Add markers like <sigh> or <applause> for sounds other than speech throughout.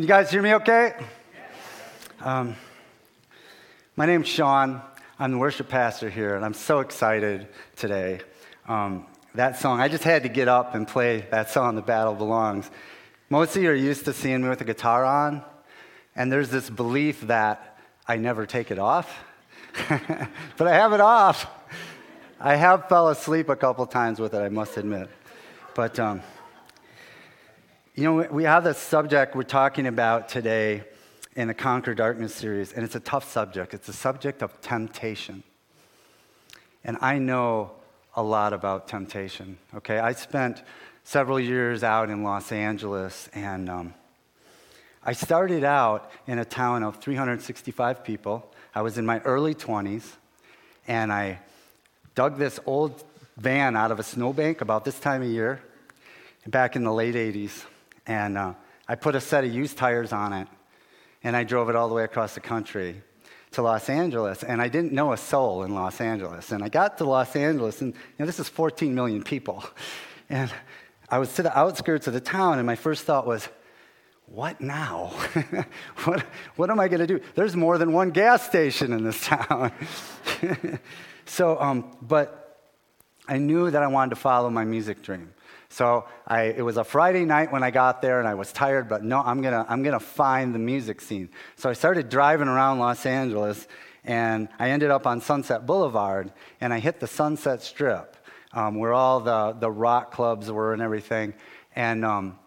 Can you guys hear me okay? Um, my name's Sean. I'm the worship pastor here, and I'm so excited today. Um, that song, I just had to get up and play that song, The Battle Belongs. Most of you are used to seeing me with a guitar on, and there's this belief that I never take it off. <laughs> but I have it off. I have fell asleep a couple times with it, I must admit. But um, you know, we have this subject we're talking about today in the Conquer Darkness series, and it's a tough subject. It's a subject of temptation. And I know a lot about temptation, okay? I spent several years out in Los Angeles, and um, I started out in a town of 365 people. I was in my early 20s, and I dug this old van out of a snowbank about this time of year back in the late 80s. And uh, I put a set of used tires on it, and I drove it all the way across the country to Los Angeles. And I didn't know a soul in Los Angeles. And I got to Los Angeles, and you know, this is 14 million people. <laughs> And I was to the outskirts of the town, and my first thought was, what now? <laughs> what, what am I going to do? There's more than one gas station in this <laughs> town. so, um, but I knew that I wanted to follow my music dream. So I, it was a Friday night when I got there, and I was tired, but no, I'm to I'm gonna find the music scene. So I started driving around Los Angeles, and I ended up on Sunset Boulevard, and I hit the Sunset Strip, um, where all the, the rock clubs were and everything. And um,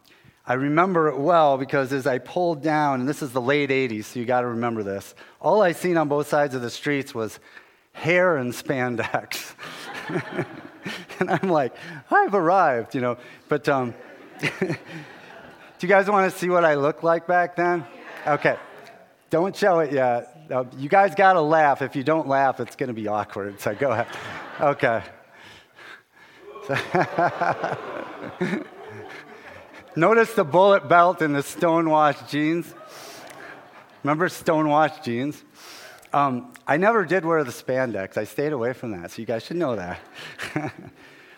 I remember it well because as I pulled down, and this is the late 80s, so you got to remember this, all I seen on both sides of the streets was hair and spandex. <laughs> <laughs> and I'm like, I've arrived, you know. But um, <laughs> do you guys want to see what I looked like back then? Okay. Don't show it yet. Uh, you guys got to laugh. If you don't laugh, it's going to be awkward. So go ahead. Okay. <laughs> Notice the bullet belt and the stonewashed jeans. Remember stonewashed jeans? Um, I never did wear the spandex. I stayed away from that, so you guys should know that. <laughs>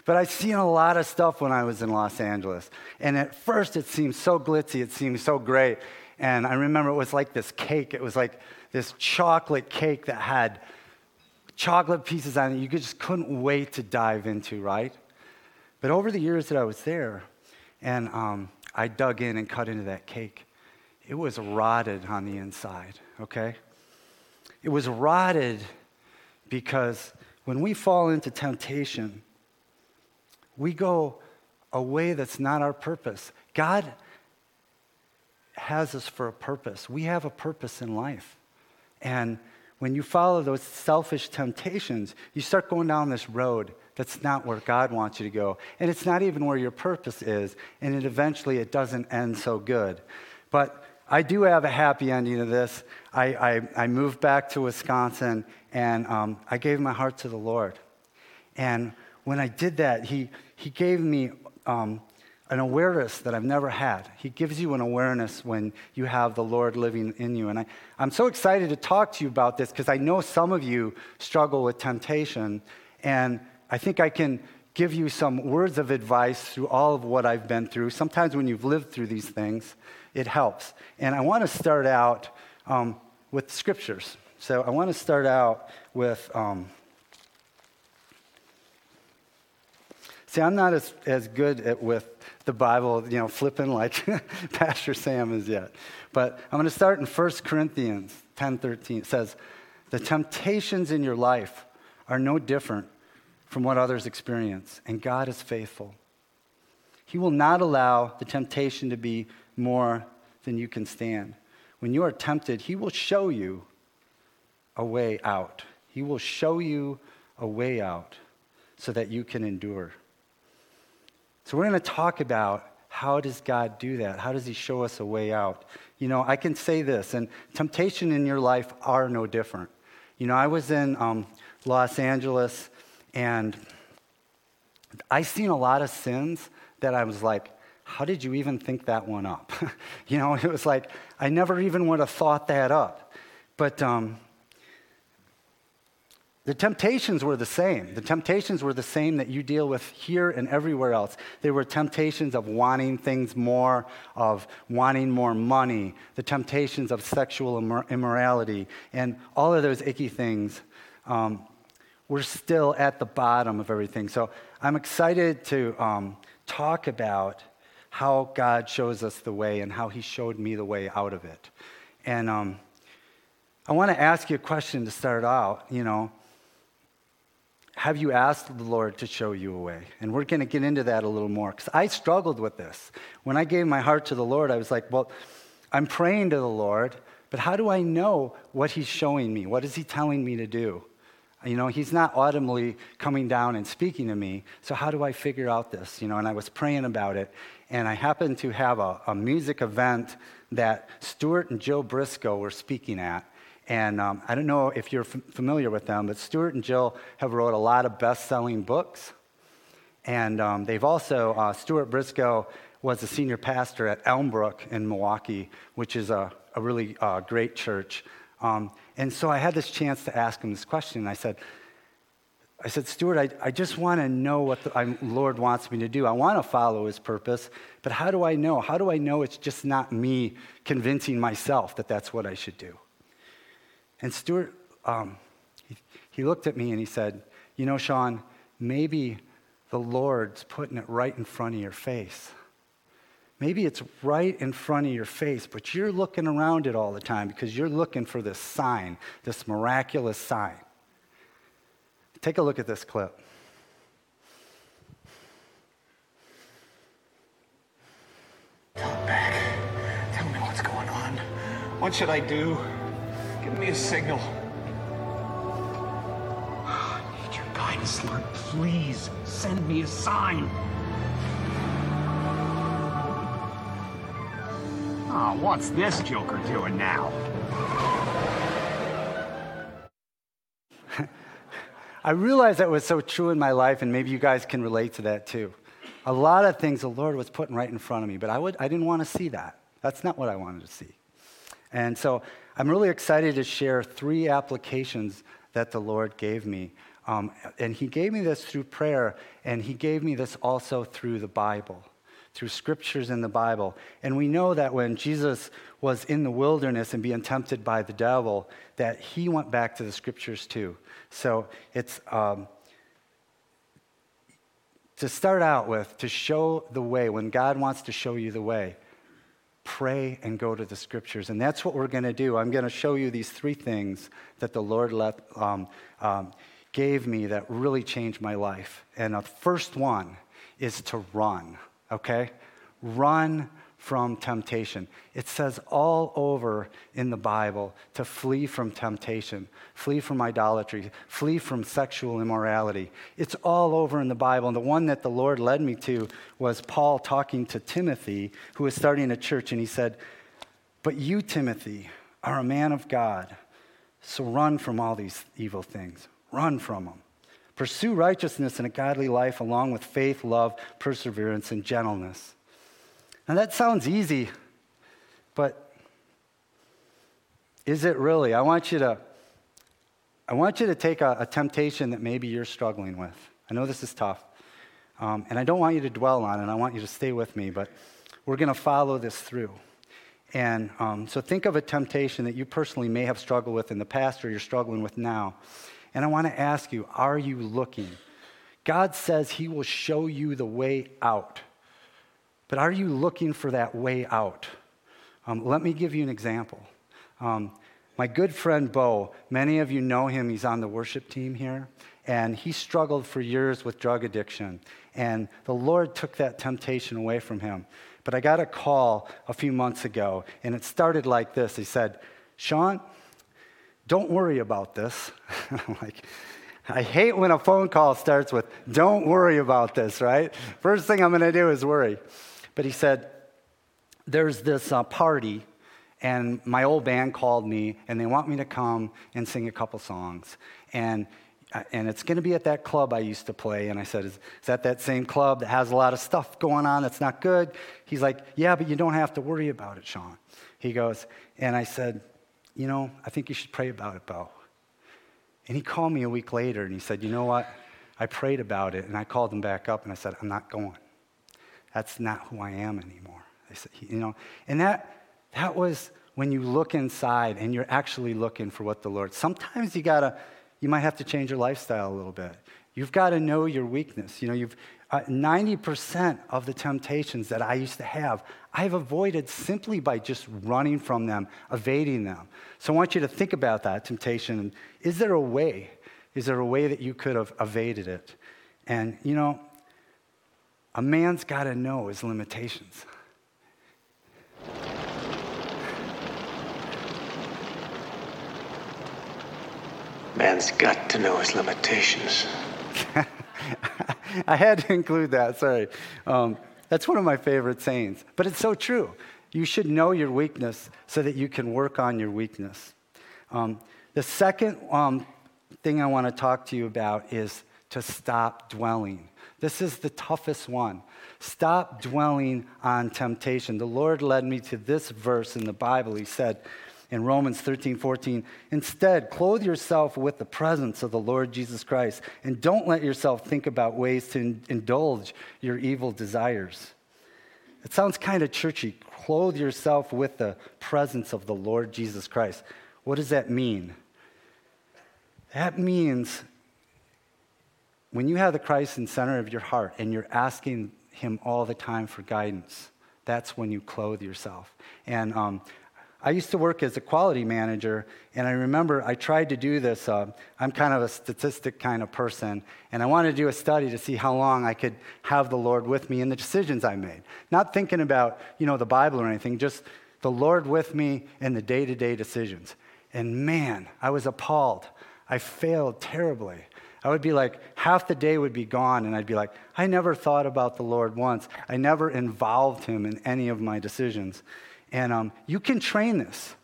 but I've seen a lot of stuff when I was in Los Angeles. And at first, it seemed so glitzy, it seemed so great. And I remember it was like this cake. It was like this chocolate cake that had chocolate pieces on it you just couldn't wait to dive into, right? But over the years that I was there, and um, I dug in and cut into that cake, it was rotted on the inside, okay? It was rotted because when we fall into temptation, we go a way that's not our purpose. God has us for a purpose. We have a purpose in life. And when you follow those selfish temptations, you start going down this road that's not where God wants you to go. And it's not even where your purpose is. And it eventually it doesn't end so good. But I do have a happy ending to this. I, I, I moved back to Wisconsin and um, I gave my heart to the Lord. And when I did that, He, he gave me um, an awareness that I've never had. He gives you an awareness when you have the Lord living in you. And I, I'm so excited to talk to you about this because I know some of you struggle with temptation. And I think I can give you some words of advice through all of what I've been through. Sometimes when you've lived through these things, it helps. And I want to start out um, with scriptures. So I want to start out with. Um, see, I'm not as, as good at with the Bible, you know, flipping like <laughs> Pastor Sam is yet. But I'm going to start in 1 Corinthians 10:13. It says, "The temptations in your life are no different from what others experience, and God is faithful. He will not allow the temptation to be more than you can stand. When you are tempted, He will show you a way out. He will show you a way out so that you can endure. So, we're going to talk about how does God do that? How does He show us a way out? You know, I can say this, and temptation in your life are no different. You know, I was in um, Los Angeles, and I've seen a lot of sins that I was like, how did you even think that one up? <laughs> you know, it was like, I never even would have thought that up. But um, The temptations were the same. The temptations were the same that you deal with here and everywhere else. They were temptations of wanting things more, of wanting more money, the temptations of sexual immorality, and all of those icky things. Um, we're still at the bottom of everything. So I'm excited to um, talk about how God shows us the way and how He showed me the way out of it. And um, I want to ask you a question to start out. You know, have you asked the Lord to show you a way? And we're going to get into that a little more because I struggled with this. When I gave my heart to the Lord, I was like, well, I'm praying to the Lord, but how do I know what He's showing me? What is He telling me to do? You know, He's not audibly coming down and speaking to me, so how do I figure out this? You know, and I was praying about it, and I happened to have a, a music event that Stuart and Jill Briscoe were speaking at. And um, I don't know if you're f- familiar with them, but Stuart and Jill have wrote a lot of best-selling books. And um, they've also, uh, Stuart Briscoe was a senior pastor at Elmbrook in Milwaukee, which is a, a really uh, great church. Um, and so I had this chance to ask him this question. I said, I said, Stuart, I, I just want to know what the I, Lord wants me to do. I want to follow his purpose, but how do I know? How do I know it's just not me convincing myself that that's what I should do? And Stuart, um, he, he looked at me and he said, You know, Sean, maybe the Lord's putting it right in front of your face. Maybe it's right in front of your face, but you're looking around it all the time because you're looking for this sign, this miraculous sign. Take a look at this clip. Come back. Tell me what's going on. What should I do? Give me a signal. <gasps> I need your guidance, Lord. Please send me a sign. Oh, what's this joker doing now? <laughs> I realized that was so true in my life, and maybe you guys can relate to that too. A lot of things the Lord was putting right in front of me, but I, would, I didn't want to see that. That's not what I wanted to see. And so I'm really excited to share three applications that the Lord gave me. Um, and He gave me this through prayer, and He gave me this also through the Bible, through scriptures in the Bible. And we know that when Jesus was in the wilderness and being tempted by the devil, that He went back to the scriptures too. So it's. Um, to start out with, to show the way, when God wants to show you the way, pray and go to the scriptures. And that's what we're going to do. I'm going to show you these three things that the Lord let, um, um, gave me that really changed my life. And the first one is to run, okay? Run from temptation. It says all over in the Bible to flee from temptation, flee from idolatry, flee from sexual immorality. It's all over in the Bible. And the one that the Lord led me to was Paul talking to Timothy, who was starting a church, and he said, But you, Timothy, are a man of God, so run from all these evil things. Run from them. Pursue righteousness and a godly life along with faith, love, perseverance, and gentleness. Now that sounds easy, but is it really? I want you to, I want you to take a, a temptation that maybe you're struggling with. I know this is tough. Um, and I don't want you to dwell on it. I want you to stay with me, but we're going to follow this through. And um, so think of a temptation that you personally may have struggled with in the past or you're struggling with now. And I want to ask you are you looking? God says He will show you the way out. But are you looking for that way out? Um, let me give you an example. Um, my good friend Bo, many of you know him, he's on the worship team here, and he struggled for years with drug addiction. And the Lord took that temptation away from him. But I got a call a few months ago, and it started like this He said, Sean, don't worry about this. I'm <laughs> like, I hate when a phone call starts with, don't worry about this, right? First thing I'm going to do is worry. But he said, There's this uh, party, and my old band called me, and they want me to come and sing a couple songs. And uh, and it's going to be at that club I used to play. And I said, is, is, that that same club that has a lot of stuff going on that's not good? He's like, Yeah, but you don't have to worry about it, Sean. He goes, and I said, You know, I think you should pray about it, Bo. And he called me a week later and he said, You know what? I prayed about it and I called him back up and I said, I'm not going. That's not who I am anymore. Said, you know, and that, that was when you look inside and you're actually looking for what the Lord. Sometimes you gotta, you might have to change your lifestyle a little bit. You've got to know your weakness. You know, you've uh, 90% of the temptations that I used to have, I've avoided simply by just running from them, evading them. So I want you to think about that temptation. Is there a way? Is there a way that you could have evaded it? And, you know, a man's got to know his limitations. Man's got to know his limitations. <laughs> I had to include that, sorry. Um, that's one of my favorite sayings, but it's so true. You should know your weakness so that you can work on your weakness. Um, the second um, thing I want to talk to you about is to stop dwelling. This is the toughest one. Stop dwelling on temptation. The Lord led me to this verse in the Bible. He said, in Romans 13, 14. Instead, clothe yourself with the presence of the Lord Jesus Christ, and don't let yourself think about ways to indulge your evil desires. It sounds kind of churchy. Clothe yourself with the presence of the Lord Jesus Christ. What does that mean? That means when you have the Christ in center of your heart and you're asking Him all the time for guidance, that's when you clothe yourself. And um, I used to work as a quality manager, and I remember I tried to do this. Uh, I'm kind of a statistic kind of person, and I wanted to do a study to see how long I could have the Lord with me in the decisions I made. Not thinking about, you know, the Bible or anything, just the Lord with me in the day to day decisions. And man, I was appalled. I failed terribly. I would be like, half the day would be gone, and I'd be like, I never thought about the Lord once. I never involved him in any of my decisions. And um, you can train this.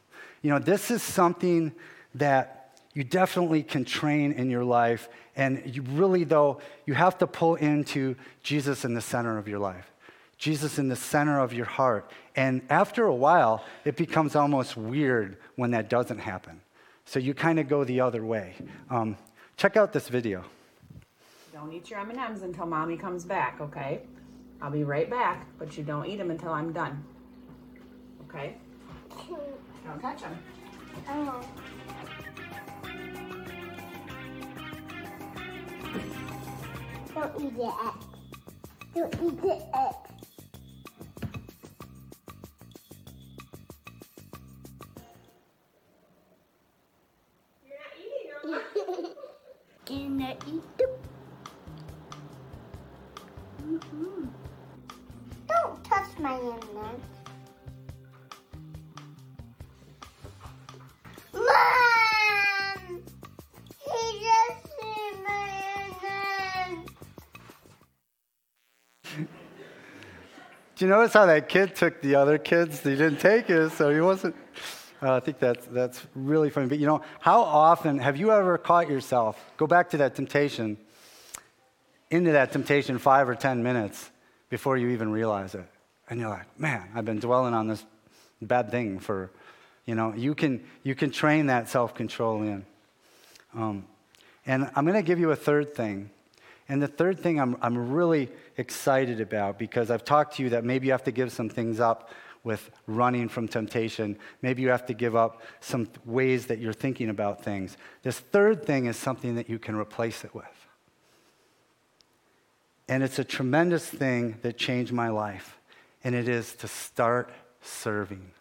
You know, this is something that you definitely can train in your life. And you really, though, you have to pull into Jesus in the center of your life, Jesus in the center of your heart. And after a while, it becomes almost weird when that doesn't happen. So you kind of go the other way. Um, check out this video. Don't eat your M&Ms until mommy comes back, okay? I'll be right back, but you don't eat them until I'm done. Okay? Don't touch them. Don't eat it. Don't eat it. You notice how that kid took the other kids? He didn't take his, so he wasn't. Uh, I think that's, that's really funny. But you know, how often have you ever caught yourself, go back to that temptation, into that temptation five or 10 minutes before you even realize it? And you're like, man, I've been dwelling on this bad thing for, you know, you can, you can train that self control in. Um, and I'm going to give you a third thing and the third thing I'm, I'm really excited about because I've talked to you that maybe you have to give some things up with running from temptation. Maybe you have to give up some ways that you're thinking about things. This third thing is something that you can replace it with. And it's a tremendous thing that changed my life, and it is to start serving.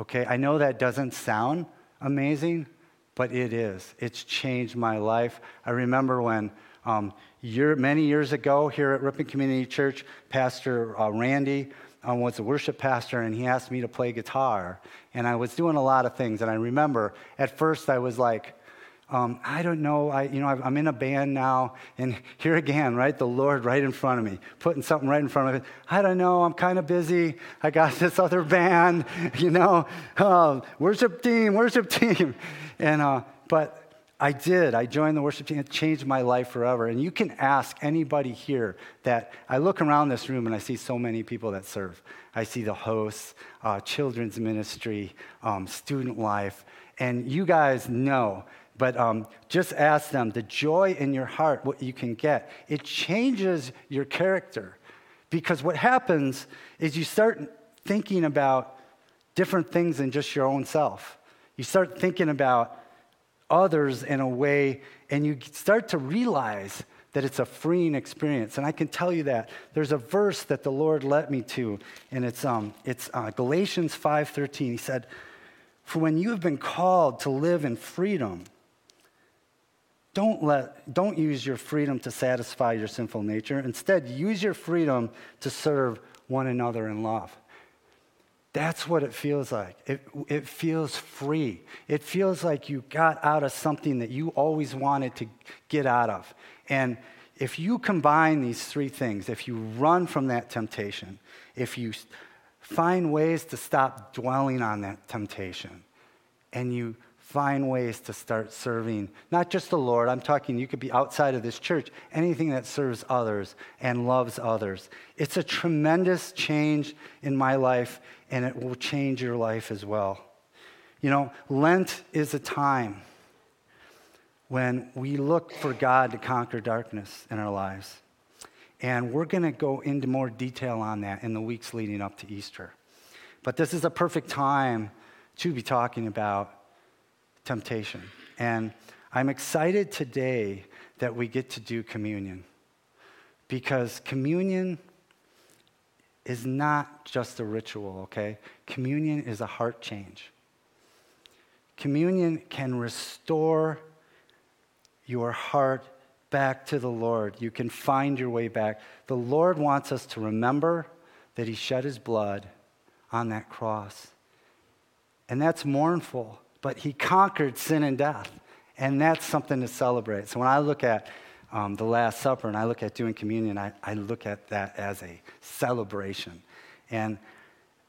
Okay, I know that doesn't sound amazing, but it is. It's changed my life. I remember when um, year, many years ago, here at Ripon Community Church, Pastor uh, Randy um, was a worship pastor, and he asked me to play guitar. And I was doing a lot of things. And I remember at first I was like, um, I don't know. I, you know, I'm in a band now, and <laughs> here again, right? The Lord right in front of me, putting something right in front of me. I don't know. I'm kind of busy. I got <laughs> this other band, <laughs> you know, uh, worship team, worship team, and uh, but I did. I joined the worship team. It changed my life forever. And you can ask anybody here that I look around this room and I see so many people that serve. I see the hosts, uh, children's ministry, um, student life. And you guys know But um, just ask them the joy in your heart, what you can get. It changes your character. Because what happens is you start thinking about different things than just your own self. You start thinking about others in a way, and you start to realize that it's a freeing experience. And I can tell you that. There's a verse that the Lord led me to, and it's, um, it's uh, Galatians 5.13. He said, For when you have been called to live in freedom, don't, let, don't use your freedom to satisfy your sinful nature. Instead, use your freedom to serve one another in love. That's what it feels like. It, it feels free. It feels like you got out of something that you always wanted to get out of. And if you combine these three things, if you run from that temptation, if you find ways to stop dwelling on that temptation, and you find ways to start serving not just the Lord, I'm talking you could be outside of this church, anything that serves others and loves others. It's a tremendous change in my life, and it will change your life as well. You know, Lent is a time when we look for God to conquer darkness in our lives. And we're going to go into more detail on that in the weeks leading up to Easter. But this is a perfect time to be talking about temptation. And I'm excited today that we get to do communion because communion is not just a ritual, okay? Communion is a heart change. Communion can restore your heart back to the Lord. You can find your way back. The Lord wants us to remember that He shed His blood on that cross. And that's mournful but he conquered sin and death. And that's something to celebrate. So when I look at um, the Last Supper and I look at doing communion, I, I look at that as a celebration. And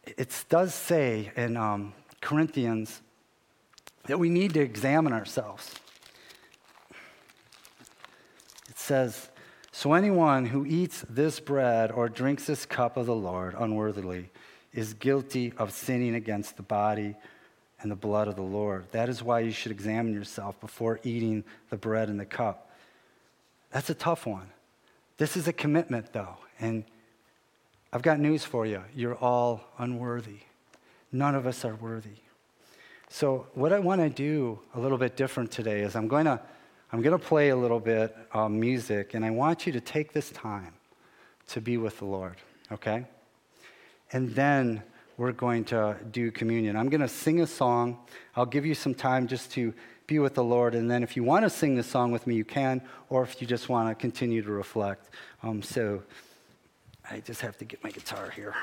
it does say in um, Corinthians that we need to examine ourselves. It says, So anyone who eats this bread or drinks this cup of the Lord unworthily is guilty of sinning against the body and the blood of the Lord. That is why you should examine yourself before eating the bread and the cup. That's a tough one. This is a commitment, though. And I've got news for you. You're all unworthy. None of us are worthy. So, what I want to do a little bit different today is I'm going to, I'm going to play a little bit of music, and I want you to take this time to be with the Lord, okay? And then we're going to do communion. I'm going to sing a song. I'll give you some time just to be with the Lord. And then if you want to sing the song with me, you can, or if you just want to continue to reflect. Um, so I just have to get my guitar here.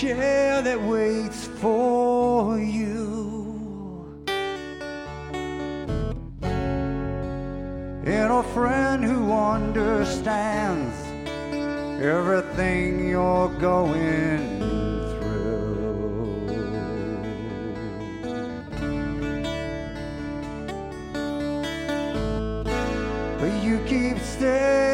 Chair that waits for you. And a friend who understands everything you're going through. But you keep standing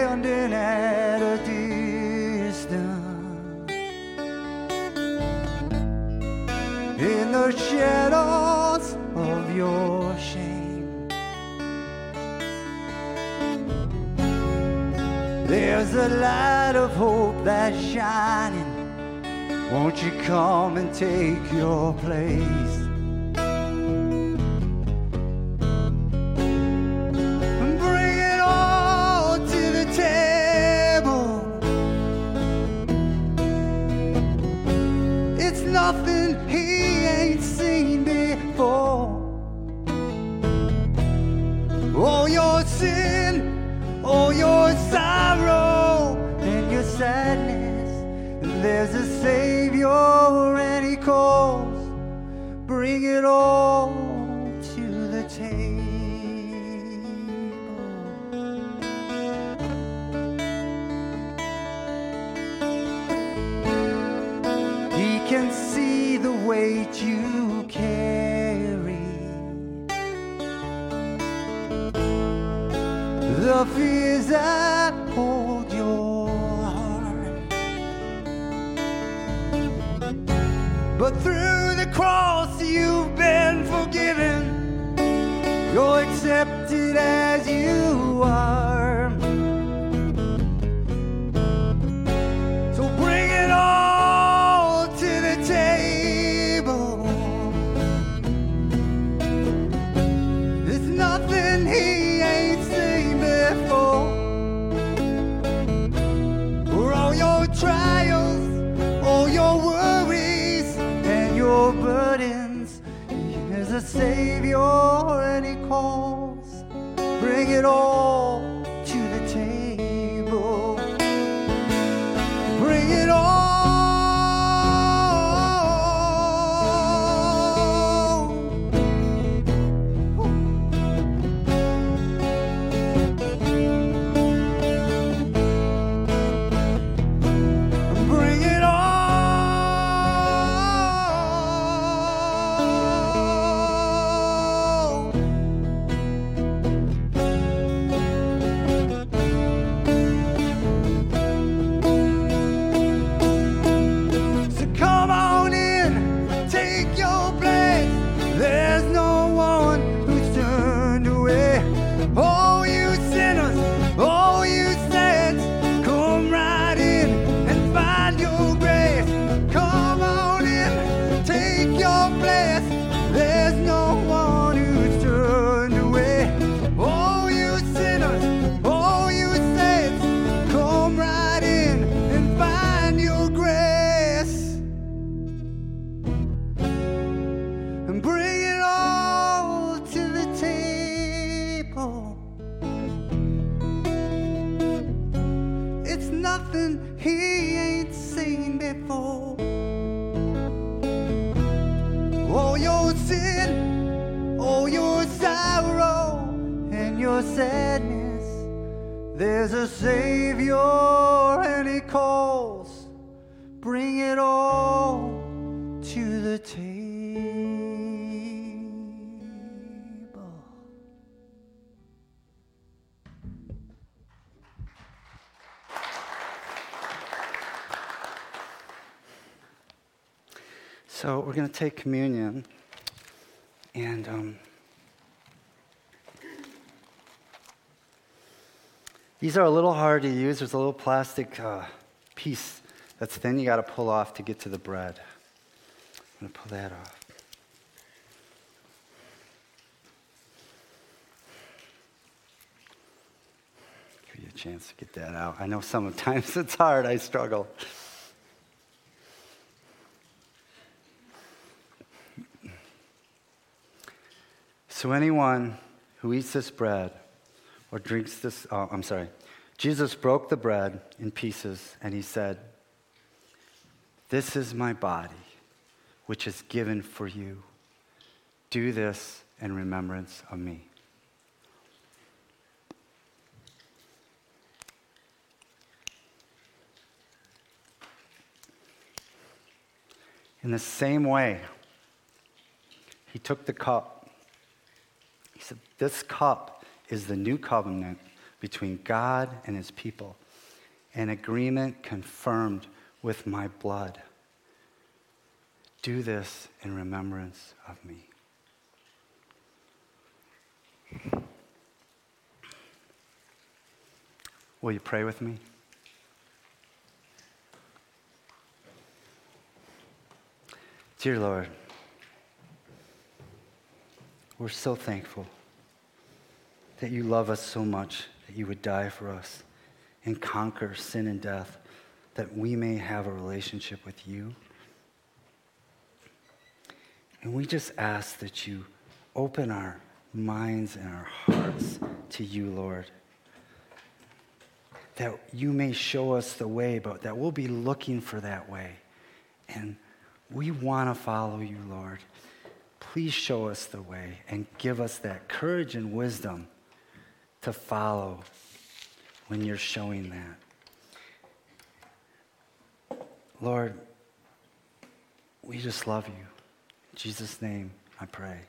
There's a light of hope that's shining. Won't you come and take your place? But through the cross, you've been forgiven. You're accepted as you are. So we're going to take communion, and um, these are a little hard to use. There's a little plastic uh, piece that's thin you got to pull off to get to the bread. I'm going to pull that off. Give you a chance to get that out. I know sometimes <laughs> it's hard. I struggle. So, anyone who eats this bread or drinks this, oh, I'm sorry. Jesus broke the bread in pieces and he said, This is my body, which is given for you. Do this in remembrance of me. In the same way, he took the cup. This cup is the new covenant between God and his people, an agreement confirmed with my blood. Do this in remembrance of me. Will you pray with me? Dear Lord, we're so thankful that you love us so much that you would die for us and conquer sin and death that we may have a relationship with you. And we just ask that you open our minds and our hearts to you, Lord. That you may show us the way, but that we'll be looking for that way. And we want to follow you, Lord. Please show us the way and give us that courage and wisdom to follow when you're showing that. Lord, we just love you. In Jesus' name, I pray.